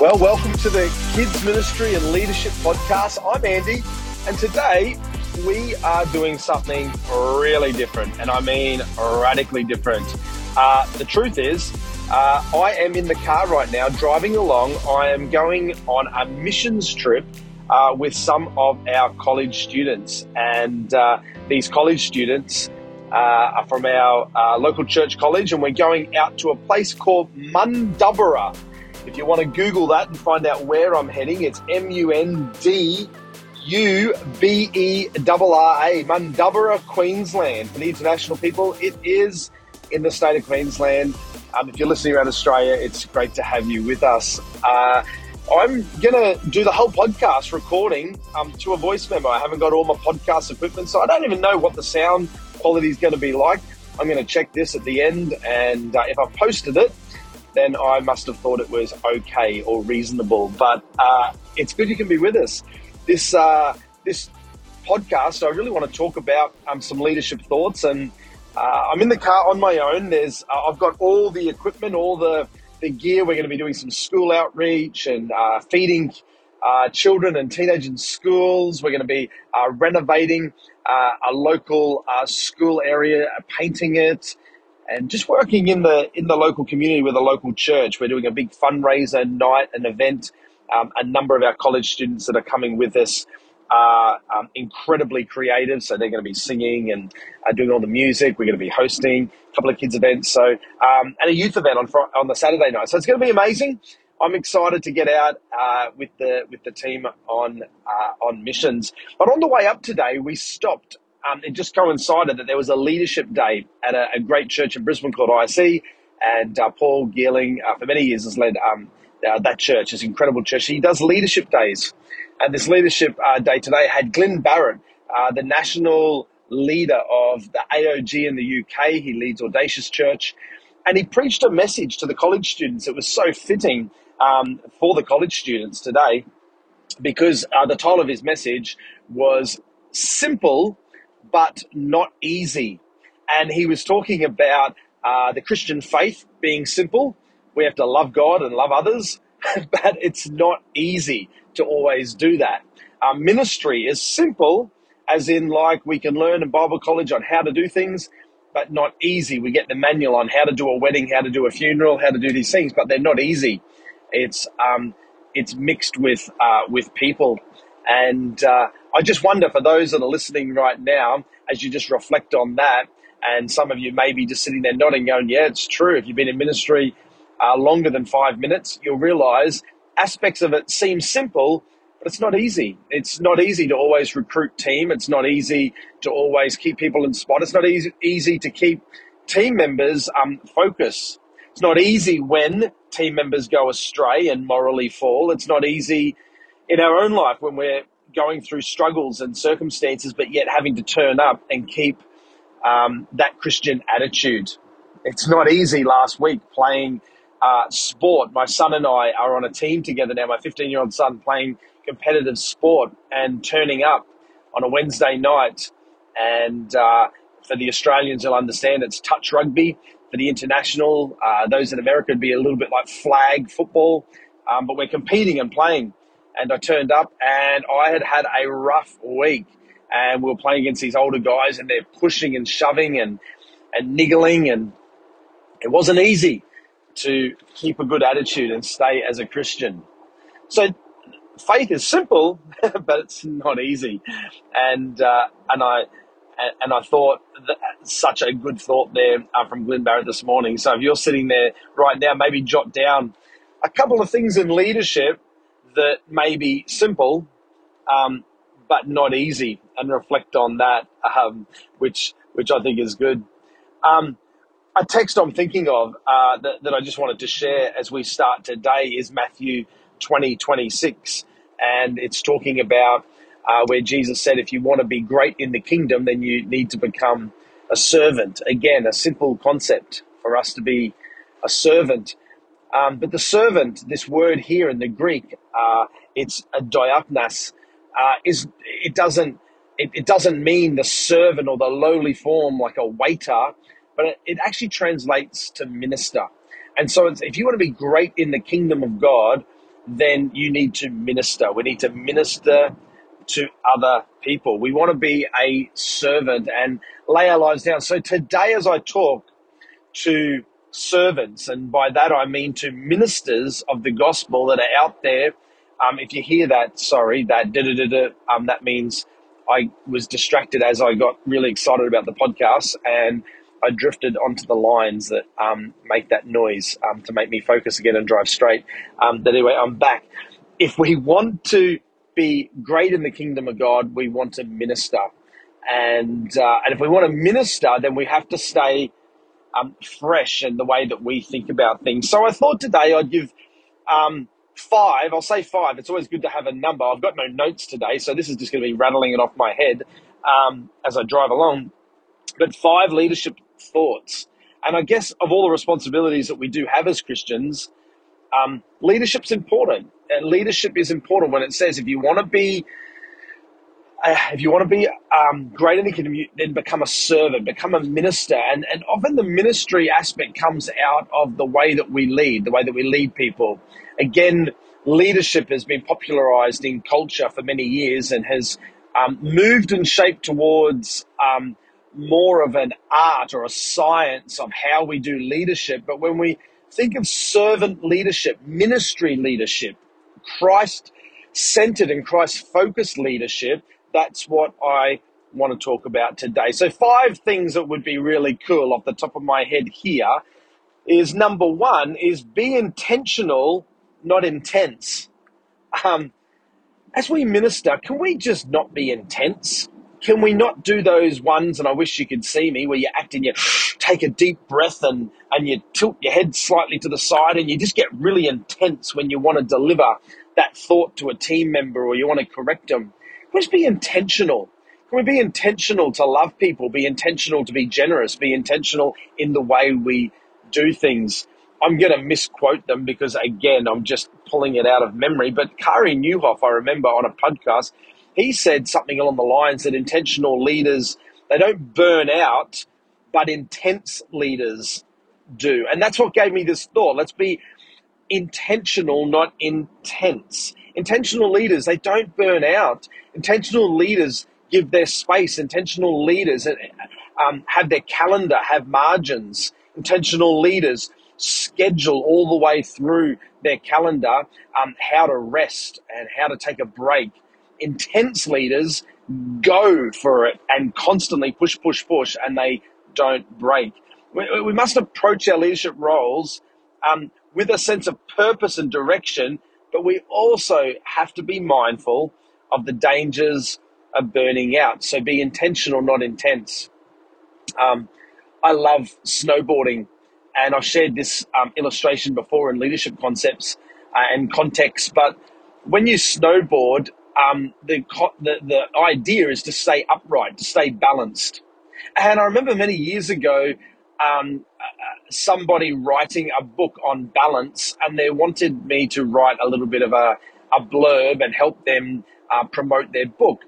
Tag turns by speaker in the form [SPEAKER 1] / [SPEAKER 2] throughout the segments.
[SPEAKER 1] Well, welcome to the Kids Ministry and Leadership Podcast. I'm Andy, and today we are doing something really different, and I mean radically different. Uh, the truth is, uh, I am in the car right now driving along. I am going on a missions trip uh, with some of our college students, and uh, these college students uh, are from our uh, local church college, and we're going out to a place called Mundubbera. If you want to Google that and find out where I'm heading, it's M U N D U B E R R A, Mundubbera, Queensland. For the international people, it is in the state of Queensland. Um, if you're listening around Australia, it's great to have you with us. Uh, I'm going to do the whole podcast recording um, to a voice memo. I haven't got all my podcast equipment, so I don't even know what the sound quality is going to be like. I'm going to check this at the end, and uh, if I posted it, then I must have thought it was okay or reasonable. But uh, it's good you can be with us. This uh, this podcast, I really want to talk about um, some leadership thoughts, and uh, I'm in the car on my own. There's uh, I've got all the equipment, all the the gear. We're going to be doing some school outreach and uh, feeding. Uh, children and teenagers in schools. We're going to be renovating a local school area, painting it, and just working in the in the local community with a local church. We're doing a big fundraiser night, an event. Um, a number of our college students that are coming with us are um, incredibly creative, so they're going to be singing and uh, doing all the music. We're going to be hosting a couple of kids events, so um, and a youth event on fr- on the Saturday night. So it's going to be amazing. I'm excited to get out uh, with the with the team on uh, on missions. But on the way up today, we stopped um, it just coincided that there was a leadership day at a, a great church in Brisbane called IC, and uh, Paul Geerling, uh, for many years, has led um, uh, that church. An incredible church. He does leadership days, and this leadership uh, day today had Glyn Barrett, uh, the national leader of the AOG in the UK. He leads Audacious Church, and he preached a message to the college students. It was so fitting um, for the college students today because uh, the title of his message was simple but not easy. And he was talking about uh, the Christian faith being simple. We have to love God and love others, but it's not easy to always do that. Our ministry is simple, as in, like, we can learn in Bible college on how to do things, but not easy. We get the manual on how to do a wedding, how to do a funeral, how to do these things, but they're not easy. It's um, it's mixed with uh, with people, and uh, I just wonder for those that are listening right now, as you just reflect on that, and some of you may be just sitting there nodding, going, Yeah, it's true. If you've been in ministry uh, longer than five minutes, you'll realize aspects of it seem simple, but it's not easy. It's not easy to always recruit team. It's not easy to always keep people in spot. It's not easy, easy to keep team members um, focus. It's not easy when team members go astray and morally fall. It's not easy in our own life when we're going through struggles and circumstances, but yet having to turn up and keep um, that Christian attitude. It's not easy last week playing uh, sport. My son and I are on a team together now, my 15 year old son playing competitive sport and turning up on a Wednesday night. And uh, for the Australians, you'll understand it's touch rugby. For the international, uh, those in America would be a little bit like flag football. Um, but we're competing and playing and I turned up and I had had a rough week. And we were playing against these older guys and they're pushing and shoving and, and niggling. And it wasn't easy to keep a good attitude and stay as a Christian. So faith is simple, but it's not easy. And, uh, and I, and I thought such a good thought there uh, from Glyn Barrett this morning. So if you're sitting there right now, maybe jot down a couple of things in leadership that may be simple, um, but not easy, and reflect on that, um, which which I think is good. Um, a text I'm thinking of uh, that, that I just wanted to share as we start today is Matthew 20, 26. And it's talking about uh, where Jesus said, if you want to be great in the kingdom, then you need to become a servant. Again, a simple concept for us to be a servant. Um, but the servant, this word here in the Greek, uh, it's a diakonos, uh, is it doesn't it, it, doesn't mean the servant or the lowly form like a waiter, but it, it actually translates to minister. And so, if you want to be great in the kingdom of God, then you need to minister. We need to minister to other people. We want to be a servant and lay our lives down. So today, as I talk to servants, and by that I mean to ministers of the gospel that are out there, um, if you hear that, sorry, that da da da da, um, that means I was distracted as I got really excited about the podcast and I drifted onto the lines that um, make that noise um, to make me focus again and drive straight. Um, but anyway, I'm back. If we want to be great in the kingdom of God, we want to minister. And, uh, and if we want to minister, then we have to stay um, fresh and the way that we think about things. So I thought today I'd give um, five, I'll say five. It's always good to have a number. I've got no notes today, so this is just going to be rattling it off my head um, as I drive along. But five leadership thoughts. And I guess of all the responsibilities that we do have as Christians, um, leadership's important. And leadership is important when it says if you want to be if you want to be um, great in the kingdom, you then become a servant, become a minister. And, and often the ministry aspect comes out of the way that we lead, the way that we lead people. Again, leadership has been popularized in culture for many years and has um, moved and shaped towards um, more of an art or a science of how we do leadership. But when we think of servant leadership, ministry leadership, Christ centered and Christ focused leadership, that's what I want to talk about today. So, five things that would be really cool off the top of my head here is number one is be intentional, not intense. Um, as we minister, can we just not be intense? Can we not do those ones, and I wish you could see me, where you act and you take a deep breath and, and you tilt your head slightly to the side and you just get really intense when you want to deliver that thought to a team member or you want to correct them? Just be intentional? Can we be intentional to love people, be intentional to be generous, be intentional in the way we do things? I'm going to misquote them because, again, I'm just pulling it out of memory. But Carey Nieuwhof, I remember on a podcast, he said something along the lines that intentional leaders, they don't burn out, but intense leaders do. And that's what gave me this thought. Let's be intentional, not intense. Intentional leaders, they don't burn out. Intentional leaders give their space. Intentional leaders um, have their calendar, have margins. Intentional leaders schedule all the way through their calendar um, how to rest and how to take a break. Intense leaders go for it and constantly push, push, push, and they don't break. We, we must approach our leadership roles um, with a sense of purpose and direction, but we also have to be mindful of the dangers of burning out. So be intentional, not intense. Um, I love snowboarding and I've shared this um, illustration before in leadership concepts uh, and context. But when you snowboard, um, the, the the idea is to stay upright, to stay balanced. And I remember many years ago, um, uh, somebody writing a book on balance, and they wanted me to write a little bit of a, a blurb and help them uh, promote their book.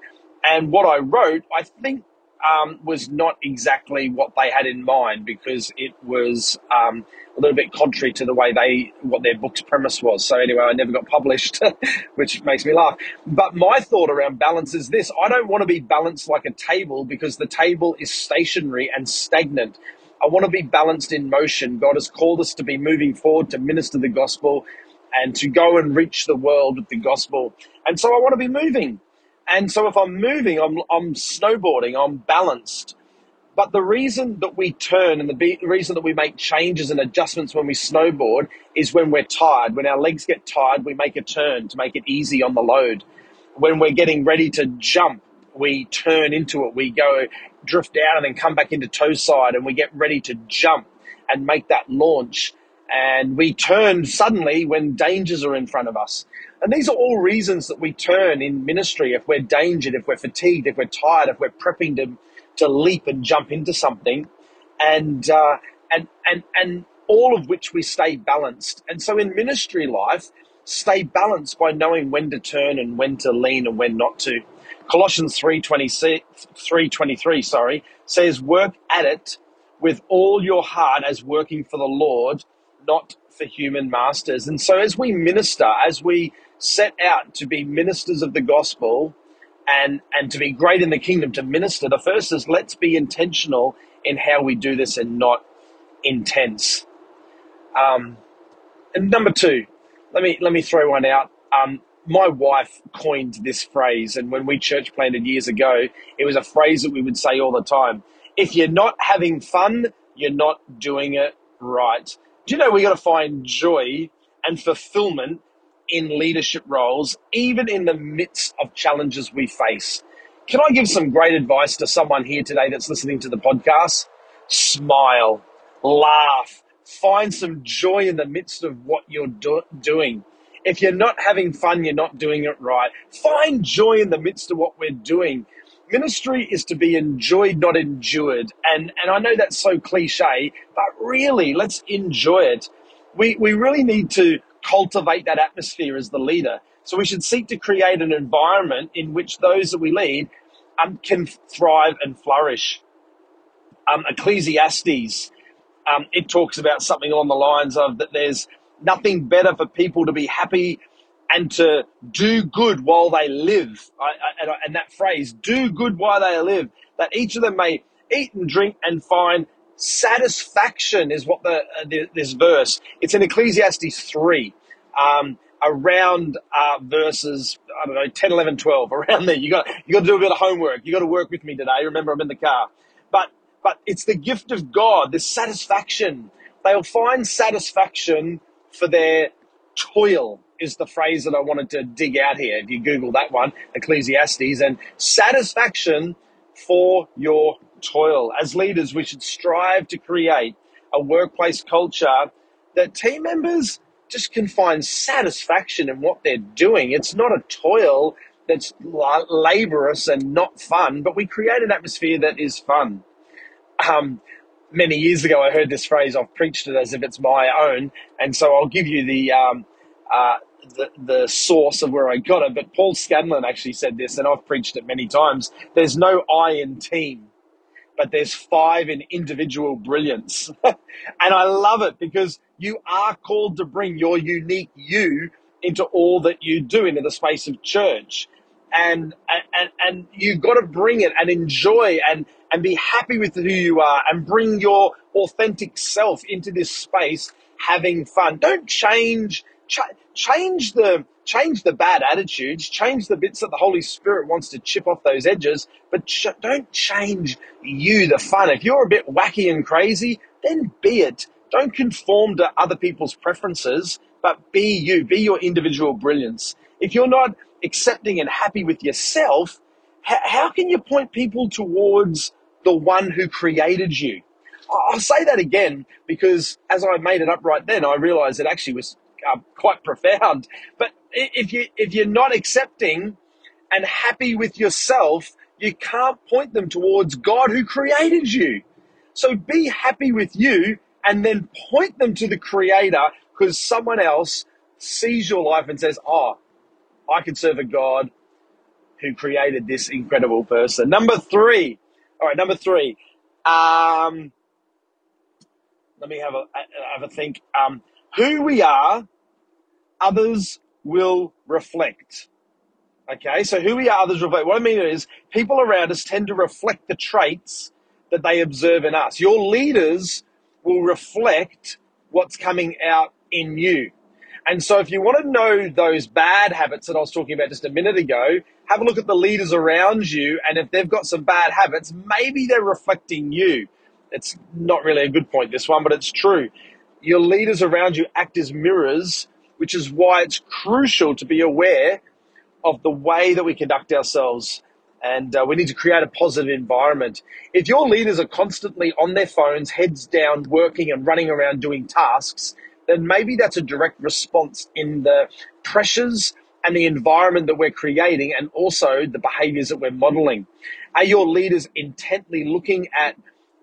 [SPEAKER 1] And what I wrote, I think um, was not exactly what they had in mind because it was um, a little bit contrary to the way they what their book's premise was. So anyway, I never got published, which makes me laugh. But my thought around balance is this: I don't want to be balanced like a table because the table is stationary and stagnant. I want to be balanced in motion. God has called us to be moving forward to minister the gospel and to go and reach the world with the gospel. And so I want to be moving. And so if I'm moving, I'm, I'm snowboarding, I'm balanced. But the reason that we turn and the be- reason that we make changes and adjustments when we snowboard is when we're tired. When our legs get tired, we make a turn to make it easy on the load. When we're getting ready to jump, we turn into it. We go drift out and then come back into toe side and we get ready to jump and make that launch. And we turn suddenly when dangers are in front of us. And these are all reasons that we turn in ministry if we're dangered, if we're fatigued, if we're tired, if we're prepping to, to leap and jump into something. And, uh, and, and, and all of which we stay balanced. And so in ministry life, stay balanced by knowing when to turn and when to lean and when not to. Colossians 3.23 sorry, says, work at it with all your heart as working for the Lord, not for human masters. And so, as we minister, as we set out to be ministers of the gospel and, and to be great in the kingdom, to minister, the first is let's be intentional in how we do this and not intense. Um, and number two, let me let me throw one out. Um, my wife coined this phrase, and when we church planted years ago, it was a phrase that we would say all the time. If you're not having fun, you're not doing it right. Do you know we got to find joy and fulfillment in leadership roles, even in the midst of challenges we face? Can I give some great advice to someone here today that's listening to the podcast? Smile, laugh, find some joy in the midst of what you're do- doing. If you're not having fun, you're not doing it right. Find joy in the midst of what we're doing. Ministry is to be enjoyed, not endured. And, and I know that's so cliche, but really, let's enjoy it. We, we really need to cultivate that atmosphere as the leader. So we should seek to create an environment in which those that we lead um, can thrive and flourish. Um, Ecclesiastes, um, it talks about something along the lines of that there's nothing better for people to be happy and to do good while they live. I, I, and, I, and that phrase, do good while they live, that each of them may eat and drink and find satisfaction is what the, uh, the this verse. It's in Ecclesiastes 3. Um, around uh, verses, I don't know, 10, 11, 12, around there. You got, you got to do a bit of homework. You got to work with me today. Remember, I'm in the car. But, but it's the gift of God, this satisfaction. They'll find satisfaction for their toil is the phrase that I wanted to dig out here. If you Google that one, Ecclesiastes, and satisfaction for your toil. As leaders, we should strive to create a workplace culture that team members just can find satisfaction in what they're doing. It's not a toil that's laborious and not fun, but we create an atmosphere that is fun. Um, many years ago, I heard this phrase. I've preached it as if it's my own, and so I'll give you the um, uh, the, the source of where I got it. But Paul Scanlon actually said this, and I've preached it many times. There's no I in team, but there's five in individual brilliance, and I love it because you are called to bring your unique you into all that you do into the space of church and and and you've got to bring it and enjoy and and be happy with who you are and bring your authentic self into this space having fun don't change ch- change the change the bad attitudes change the bits that the holy spirit wants to chip off those edges but ch- don't change you the fun. If you're a bit wacky and crazy then be it. Don't conform to other people's preferences but be you. Be your individual brilliance. If you're not accepting and happy with yourself, how, how can you point people towards the one who created you? I'll say that again because as I made it up right then, I realized it actually was uh, quite profound. But if you if you're not accepting and happy with yourself, you can't point them towards God who created you. So be happy with you and then point them to the creator because someone else sees your life and says, "Oh, I can serve a God who created this incredible person. Number three. All right, number three. Um, let me have a have a think. Um, who we are, others will reflect. Okay, so who we are, others reflect. What I mean is, people around us tend to reflect the traits that they observe in us. Your leaders will reflect what's coming out in you. And so if you want to know those bad habits that I was talking about just a minute ago, have a look at the leaders around you. And if they've got some bad habits, maybe they're reflecting you. It's not really a good point, this one, but it's true. Your leaders around you act as mirrors, which is why it's crucial to be aware of the way that we conduct ourselves. And uh, we need to create a positive environment. If your leaders are constantly on their phones, heads down, working and running around doing tasks, then maybe that's a direct response in the pressures and the environment that we're creating and also the behaviors that we're modeling. Are your leaders intently looking at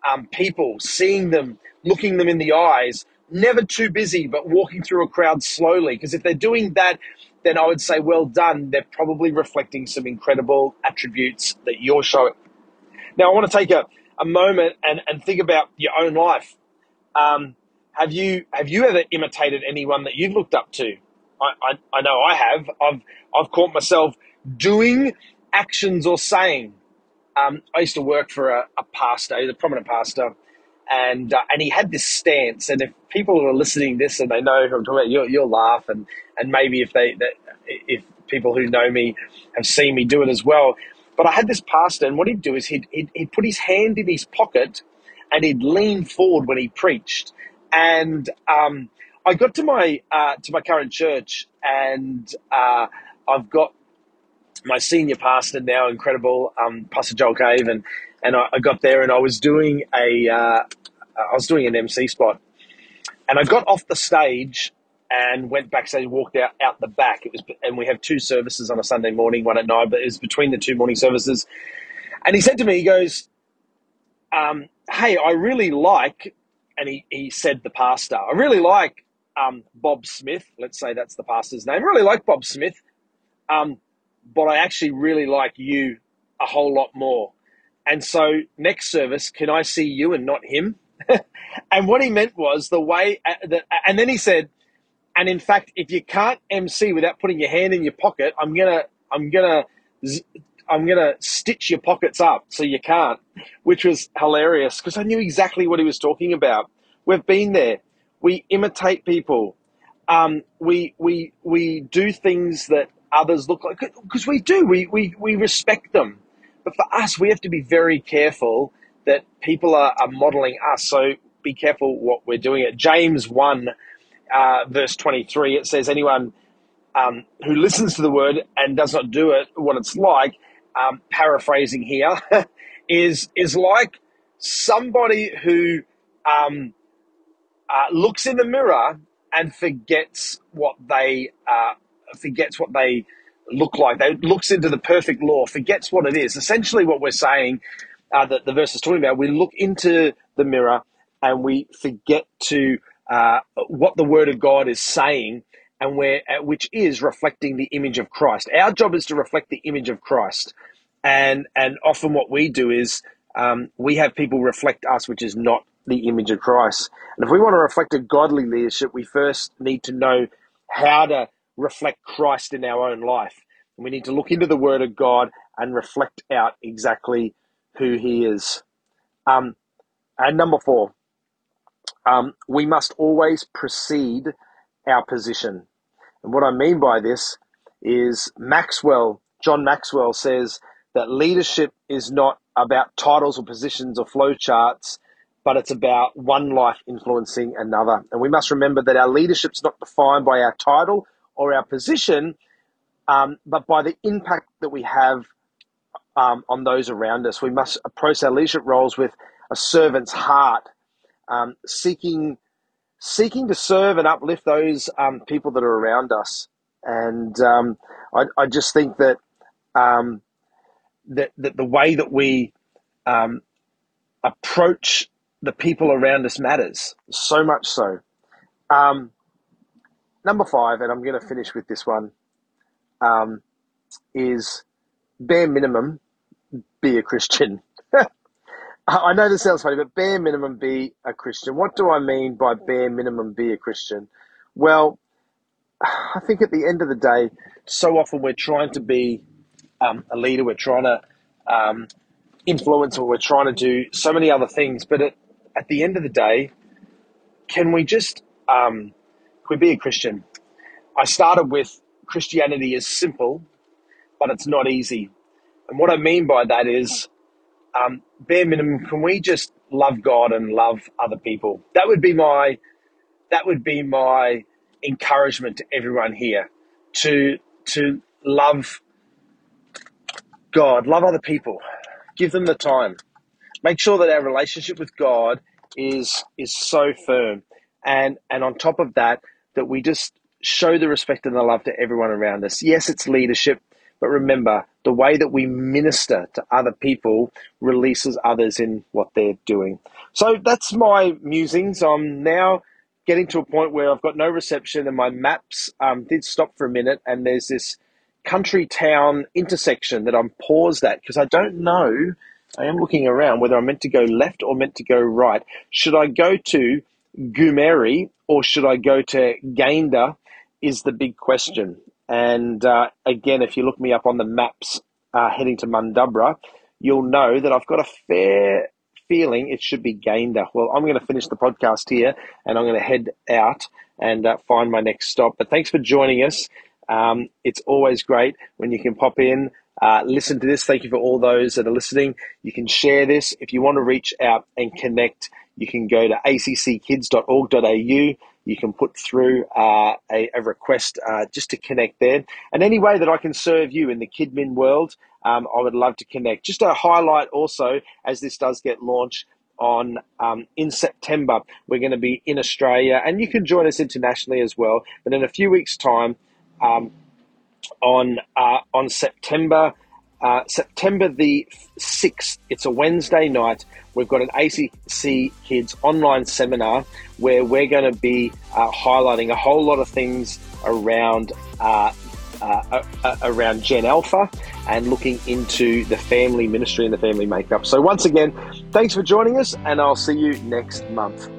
[SPEAKER 1] um, people, seeing them, looking them in the eyes, never too busy, but walking through a crowd slowly? Because if they're doing that, then I would say, well done. They're probably reflecting some incredible attributes that you're showing. Now, I want to take a, a moment and, and think about your own life. Um, have you have you ever imitated anyone that you've looked up to? I, I, I know I have. I've I've caught myself doing actions or saying. Um, I used to work for a, a pastor, a prominent pastor, and uh, and he had this stance. And if people are listening to this and they know who I'm talking about, you'll, you'll laugh. And and maybe if they if people who know me have seen me do it as well. But I had this pastor, and what he'd do is he'd, he'd, he'd put his hand in his pocket and he'd lean forward when he preached. And um, I got to my uh, to my current church, and uh, I've got my senior pastor now, incredible um, Pastor Joel Cave, and and I, I, got there, and I was doing a uh, I was doing an MC spot, and I got off the stage and went backstage, walked out out the back. It was, and we have two services on a Sunday morning, one at night, but it was between the two morning services. And he said to me, he goes, um, "Hey, I really like," and he he said the pastor, "I really like um, Bob Smith. Let's say that's the pastor's name. I really like Bob Smith, um, but I actually really like you a whole lot more." And so, next service, can I see you and not him? and what he meant was the way uh, that, and then he said, and in fact, if you can't MC without putting your hand in your pocket, I'm gonna, I'm gonna, I'm gonna stitch your pockets up so you can't, which was hilarious because I knew exactly what he was talking about. We've been there. We imitate people. Um, we we we do things that others look like because we do. We we we respect them, but for us, we have to be very careful that people are, are modeling us. So be careful what we're doing. At James one uh, verse 23, it says, Anyone um, who listens to the word and does not do it, what it's like, um, paraphrasing here, is, is like somebody who um, uh, looks in the mirror and forgets what they uh, forgets what they look like. They looks into the perfect law, forgets what it is. Essentially, what we're saying uh, that the verse is talking about, we look into the mirror and we forget to uh, what the Word of God is saying, and where uh, which is reflecting the image of Christ. Our job is to reflect the image of Christ, and and often what we do is um, we have people reflect us, which is not the image of Christ. And if we want to reflect a godly leadership, we first need to know how to reflect Christ in our own life. And we need to look into the Word of God and reflect out exactly who He is. Um, and number four, um, we must always precede our position. And what I mean by this is Maxwell, John Maxwell says that leadership is not about titles or positions or flowcharts, but it's about one life influencing another. And we must remember that our leadership's not defined by our title or our position, um, but by the impact that we have um, on those around us. We must approach our leadership roles with a servant's heart um, seeking seeking to serve and uplift those um, people that are around us. And um, I, I, just think that, um, that that the way that we approach the people around us matters so much so. Um, number five, and I'm going to finish with this one, is bare minimum be a Christian. I know this sounds funny, but bare minimum be a Christian. What do I mean by bare minimum be a Christian? Well, I think at the end of the day, so often we're trying to be um, a leader, we're trying to um, influence, or we're trying to do so many other things. But at, at the end of the day, can we just um, we be a Christian? I started with Christianity is simple, but it's not easy. And what I mean by that is um, bare minimum, can we just love God and love other people? That would be my that would be my encouragement to everyone here to to love God, love other people, give them the time. Make sure that our relationship with God is is so firm, and and on top of that, that we just show the respect and the love to everyone around us. Yes, it's leadership. But remember, the way that we minister to other people releases others in what they're doing. So that's my musings. I'm now getting to a point where I've got no reception and my maps um, did stop for a minute and there's this country town intersection that I'm paused at because I don't know. I am looking around whether I'm meant to go left or meant to go right. Should I go to Goomeri or should I go to Gayndah is the big question. And uh, again, if you look me up on the maps uh, heading to Mundubbera, you'll know that I've got a fair feeling it should be Gayndah. Well, I'm going to finish the podcast here and I'm going to head out and uh, find my next stop. But thanks for joining us. Um, it's always great when you can pop in, uh, listen to this. Thank you for all those that are listening. You can share this. If you want to reach out and connect, you can go to acckids.org.au. You can put through uh, a, a, request uh, just to connect there. And any way that I can serve you in the KidMin world, um, I would love to connect. Just a highlight also, as this does get launched, on um, in September. We're going to be in Australia, and you can join us internationally as well. But in a few weeks' time, um, on uh, on September uh, September the sixth, it's a Wednesday night. We've got an ACC Kids online seminar where we're going to be uh, highlighting a whole lot of things around uh, uh, uh, around Gen Alpha and looking into the family ministry and the family makeup. So, once again, thanks for joining us, and I'll see you next month.